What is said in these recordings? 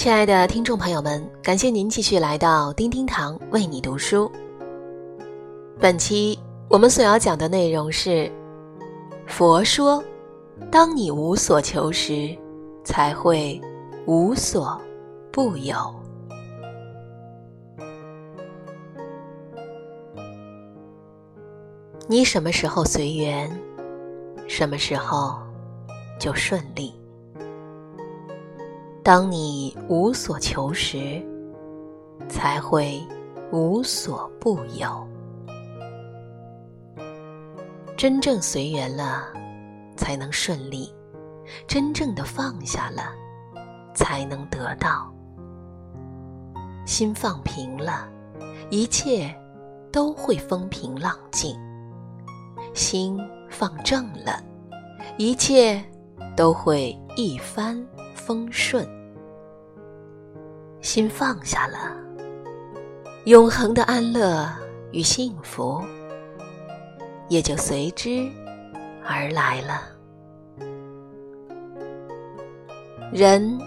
亲爱的听众朋友们，感谢您继续来到叮叮堂为你读书。本期我们所要讲的内容是：佛说，当你无所求时，才会无所不有。你什么时候随缘，什么时候就顺利。当你无所求时，才会无所不有。真正随缘了，才能顺利；真正的放下了，才能得到。心放平了，一切都会风平浪静；心放正了，一切都会一帆。风顺，心放下了，永恒的安乐与幸福也就随之而来了。人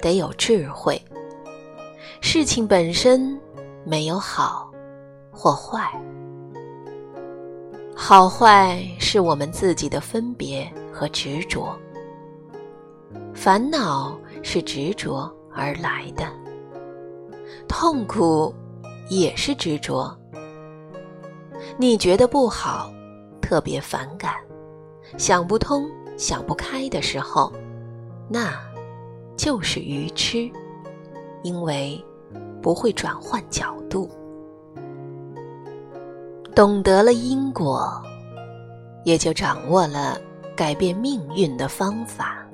得有智慧，事情本身没有好或坏，好坏是我们自己的分别和执着。烦恼是执着而来的，痛苦也是执着。你觉得不好，特别反感，想不通、想不开的时候，那就是愚痴，因为不会转换角度。懂得了因果，也就掌握了改变命运的方法。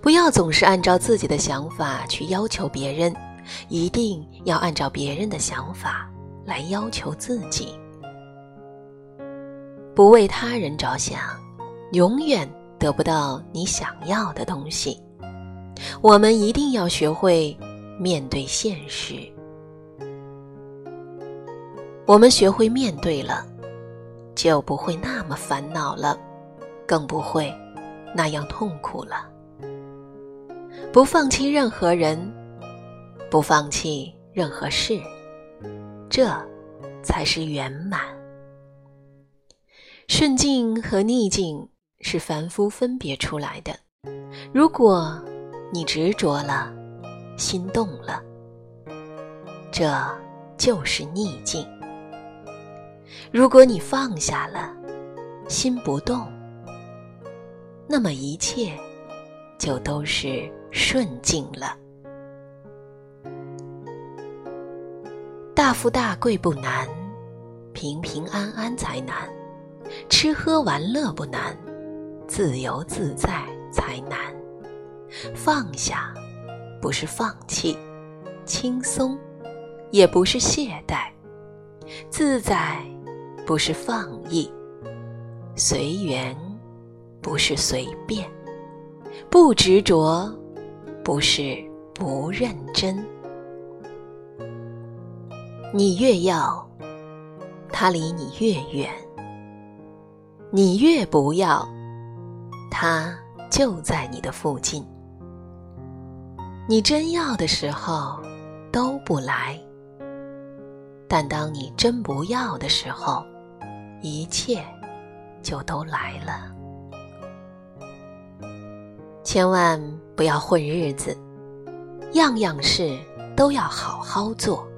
不要总是按照自己的想法去要求别人，一定要按照别人的想法来要求自己。不为他人着想，永远得不到你想要的东西。我们一定要学会面对现实。我们学会面对了，就不会那么烦恼了，更不会那样痛苦了。不放弃任何人，不放弃任何事，这才是圆满。顺境和逆境是凡夫分别出来的。如果你执着了，心动了，这就是逆境；如果你放下了，心不动，那么一切就都是。顺境了，大富大贵不难，平平安安才难；吃喝玩乐不难，自由自在才难。放下不是放弃，轻松也不是懈怠，自在不是放逸，随缘不是随便，不执着。不是不认真，你越要，他离你越远；你越不要，他就在你的附近。你真要的时候都不来，但当你真不要的时候，一切就都来了。千万不要混日子，样样事都要好好做，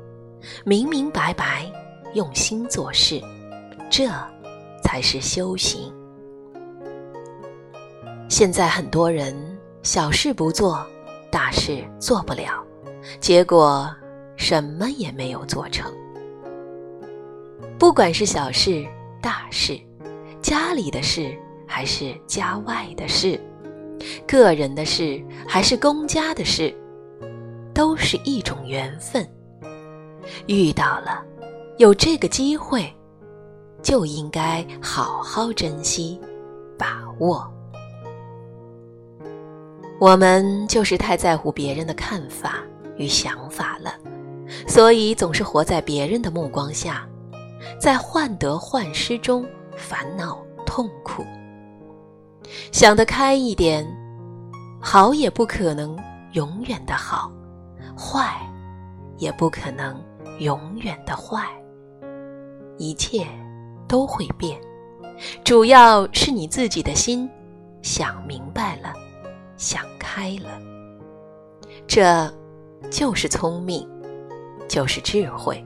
明明白白用心做事，这才是修行。现在很多人小事不做，大事做不了，结果什么也没有做成。不管是小事、大事，家里的事还是家外的事。个人的事还是公家的事，都是一种缘分。遇到了，有这个机会，就应该好好珍惜、把握。我们就是太在乎别人的看法与想法了，所以总是活在别人的目光下，在患得患失中烦恼痛苦。想得开一点，好也不可能永远的好，坏也不可能永远的坏。一切都会变，主要是你自己的心想明白了，想开了。这就是聪明，就是智慧，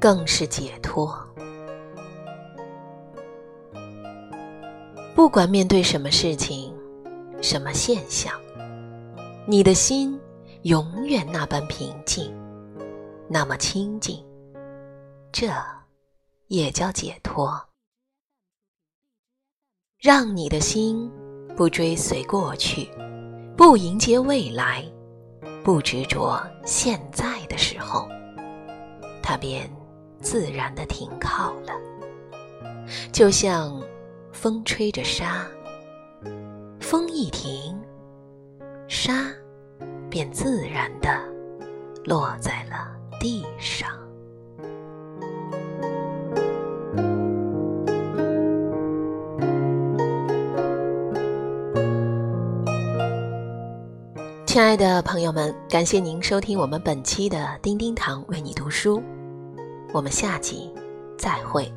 更是解脱。不管面对什么事情，什么现象，你的心永远那般平静，那么清净。这。也叫解脱，让你的心不追随过去，不迎接未来，不执着现在的时候，它便自然的停靠了。就像风吹着沙，风一停，沙便自然的落在了地上。亲爱的朋友们，感谢您收听我们本期的叮叮堂为你读书，我们下集再会。